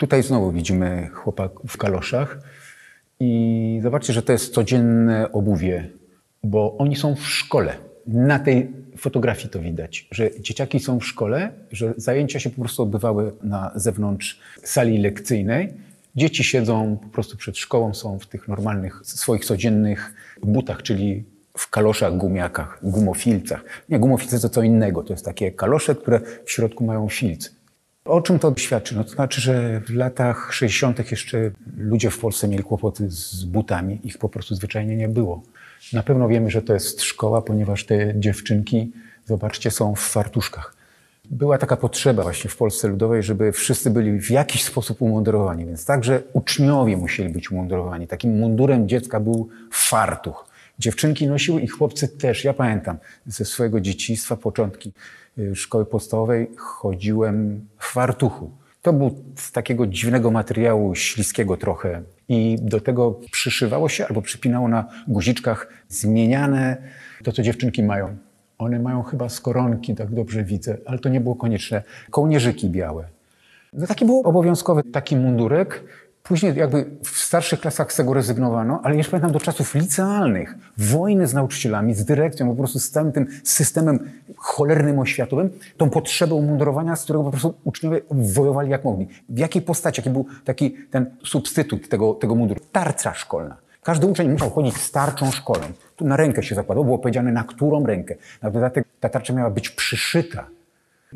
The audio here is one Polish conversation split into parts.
Tutaj znowu widzimy chłopaków w kaloszach i zobaczcie, że to jest codzienne obuwie, bo oni są w szkole. Na tej fotografii to widać, że dzieciaki są w szkole, że zajęcia się po prostu odbywały na zewnątrz sali lekcyjnej. Dzieci siedzą po prostu przed szkołą, są w tych normalnych swoich codziennych butach, czyli w kaloszach, gumiakach, gumofilcach. Nie, gumofilce to co innego, to jest takie kalosze, które w środku mają filc. O czym to świadczy? No to znaczy, że w latach 60. jeszcze ludzie w Polsce mieli kłopoty z butami, ich po prostu zwyczajnie nie było. Na pewno wiemy, że to jest szkoła, ponieważ te dziewczynki, zobaczcie, są w fartuszkach. Była taka potrzeba właśnie w Polsce Ludowej, żeby wszyscy byli w jakiś sposób umundurowani, więc także uczniowie musieli być umundurowani. Takim mundurem dziecka był fartuch. Dziewczynki nosiły i chłopcy też. Ja pamiętam ze swojego dzieciństwa, początki y, szkoły podstawowej, chodziłem w fartuchu. To był z takiego dziwnego materiału, śliskiego trochę. I do tego przyszywało się albo przypinało na guziczkach zmieniane to, co dziewczynki mają. One mają chyba skoronki, tak dobrze widzę, ale to nie było konieczne. Kołnierzyki białe. No taki był obowiązkowy taki mundurek. Później jakby w starszych klasach z tego rezygnowano, ale jeszcze pamiętam do czasów licealnych, wojny z nauczycielami, z dyrekcją, po prostu z całym tym systemem cholernym oświatowym, tą potrzebę umundurowania, z którego po prostu uczniowie wojowali jak mogli. W jakiej postaci, jaki był taki ten substytut tego, tego munduru? Tarcza szkolna. Każdy uczeń musiał chodzić z tarczą szkolną. Tu na rękę się zakładał, było powiedziane na którą rękę. Na dodatek ta tarcza miała być przyszyta.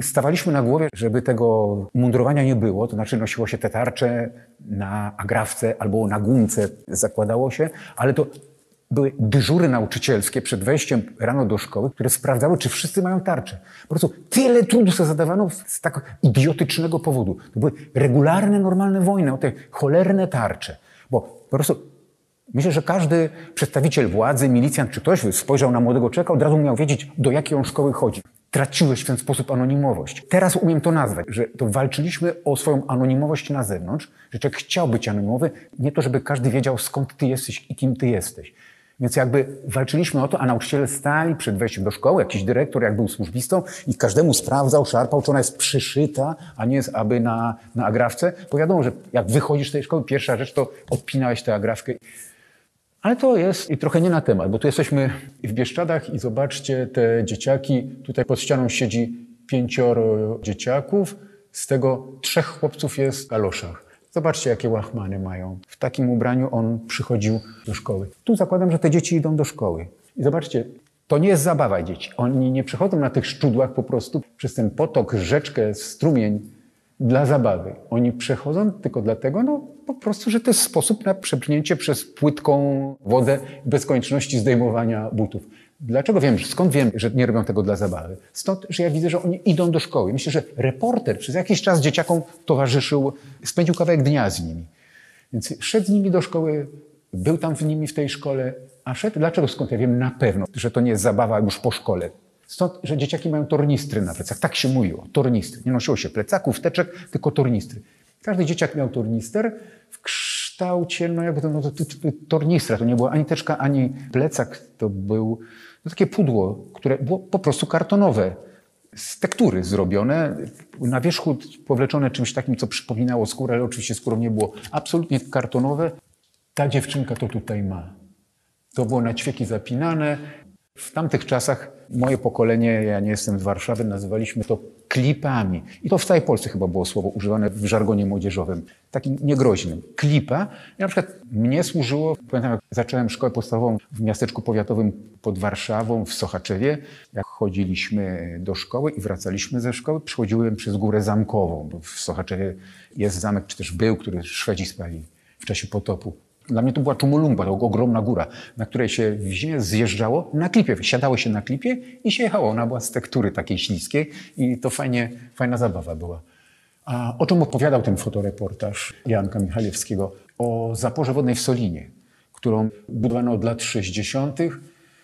Stawaliśmy na głowie, żeby tego mundurowania nie było, to znaczy nosiło się te tarcze na agrawce albo na gumce zakładało się, ale to były dyżury nauczycielskie przed wejściem rano do szkoły, które sprawdzały, czy wszyscy mają tarczę. Po prostu tyle trudu sobie zadawano z tak idiotycznego powodu. To były regularne, normalne wojny o te cholerne tarcze. Bo po prostu myślę, że każdy przedstawiciel władzy, milicjant czy ktoś spojrzał na młodego człowieka, od razu miał wiedzieć, do jakiej on szkoły chodzi traciłeś w ten sposób anonimowość. Teraz umiem to nazwać, że to walczyliśmy o swoją anonimowość na zewnątrz, że człowiek chciał być anonimowy, nie to, żeby każdy wiedział, skąd ty jesteś i kim ty jesteś. Więc jakby walczyliśmy o to, a nauczyciele stali przed wejściem do szkoły, jakiś dyrektor, jak był służbistą i każdemu sprawdzał, szarpał, czy ona jest przyszyta, a nie jest aby na, na agrafce. Bo wiadomo, że jak wychodzisz z tej szkoły, pierwsza rzecz to odpinałeś tę agrafkę. Ale to jest i trochę nie na temat, bo tu jesteśmy w Bieszczadach i zobaczcie te dzieciaki. Tutaj pod ścianą siedzi pięcioro dzieciaków, z tego trzech chłopców jest w kaloszach. Zobaczcie, jakie łachmany mają. W takim ubraniu on przychodził do szkoły. Tu zakładam, że te dzieci idą do szkoły. I zobaczcie, to nie jest zabawa dzieci. Oni nie przychodzą na tych szczudłach po prostu przez ten potok, rzeczkę, strumień dla zabawy. Oni przechodzą tylko dlatego, no po prostu, że to jest sposób na przebrnięcie przez płytką wodę bez konieczności zdejmowania butów. Dlaczego wiem, skąd wiem, że nie robią tego dla zabawy? Stąd, że ja widzę, że oni idą do szkoły. Myślę, że reporter przez jakiś czas dzieciakom towarzyszył, spędził kawałek dnia z nimi. Więc szedł z nimi do szkoły, był tam z nimi w tej szkole, a szedł, dlaczego skąd ja wiem na pewno, że to nie jest zabawa już po szkole, Stąd, że dzieciaki mają tornistry na plecach. Tak się mówiło, tornistry. Nie nosiło się plecaków, teczek, tylko tornistry. Każdy dzieciak miał tornister w kształcie, no jakby to, no, to, to, to tornistra. To nie była ani teczka, ani plecak. To był no, takie pudło, które było po prostu kartonowe. Z tektury zrobione, na wierzchu powleczone czymś takim, co przypominało skórę, ale oczywiście skórą nie było. Absolutnie kartonowe. Ta dziewczynka to tutaj ma. To było na ćwieki zapinane. W tamtych czasach moje pokolenie, ja nie jestem z Warszawy, nazywaliśmy to klipami. I to w całej Polsce chyba było słowo używane w żargonie młodzieżowym, takim niegroźnym. Klipa. I na przykład mnie służyło, pamiętam jak zacząłem szkołę podstawową w miasteczku powiatowym pod Warszawą, w Sochaczewie. Jak chodziliśmy do szkoły i wracaliśmy ze szkoły, przychodziłem przez Górę Zamkową, bo w Sochaczewie jest zamek, czy też był, który Szwedzi spali w czasie potopu. Dla mnie to była Czumulumba, to ogromna góra, na której się zjeżdżało na klipie. Siadało się na klipie i się jechało. Ona była z tektury takiej śliskiej i to fajnie, fajna zabawa była. A o czym opowiadał ten fotoreportaż Janka Michalewskiego? O zaporze wodnej w Solinie, którą budowano od lat 60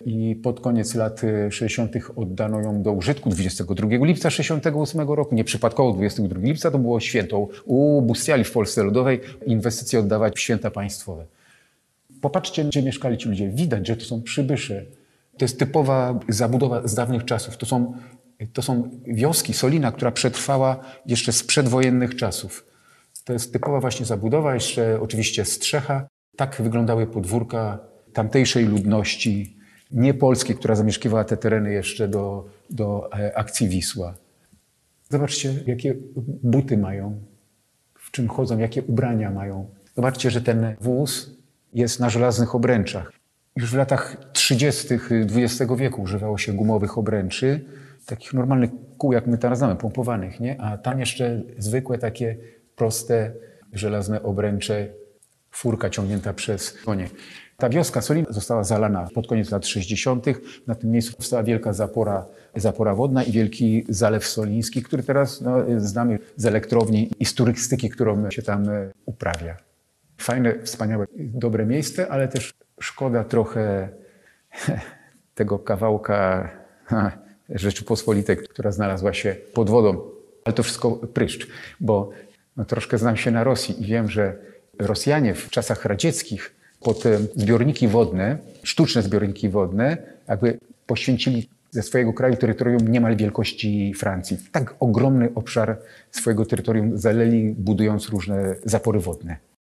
i pod koniec lat 60. oddano ją do użytku 22 lipca 68 roku. Nieprzypadkowo 22 lipca to było święto u Bustiali w Polsce Ludowej. Inwestycje oddawać w święta państwowe. Popatrzcie, gdzie mieszkali ci ludzie. Widać, że to są przybysze. To jest typowa zabudowa z dawnych czasów. To są, to są wioski, Solina, która przetrwała jeszcze z przedwojennych czasów. To jest typowa właśnie zabudowa, jeszcze oczywiście strzecha. Tak wyglądały podwórka tamtejszej ludności, nie polskiej, która zamieszkiwała te tereny jeszcze do, do e, akcji Wisła. Zobaczcie, jakie buty mają, w czym chodzą, jakie ubrania mają. Zobaczcie, że ten wóz jest na żelaznych obręczach. Już w latach 30. XX wieku używało się gumowych obręczy, takich normalnych kół, jak my teraz znamy, pompowanych, nie? A tam jeszcze zwykłe takie proste żelazne obręcze, furka ciągnięta przez konie. Ta wioska Solin została zalana pod koniec lat 60. Na tym miejscu powstała wielka zapora, zapora wodna i wielki zalew soliński, który teraz no, znamy z elektrowni i z turystyki, którą się tam e, uprawia. Fajne, wspaniałe, dobre miejsce, ale też szkoda trochę tego kawałka Rzeczypospolitej, która znalazła się pod wodą. Ale to wszystko pryszcz, bo no, troszkę znam się na Rosji i wiem, że Rosjanie w czasach radzieckich pod e, zbiorniki wodne, sztuczne zbiorniki wodne, jakby poświęcili ze swojego kraju terytorium niemal wielkości Francji. Tak ogromny obszar swojego terytorium zaleli, budując różne zapory wodne.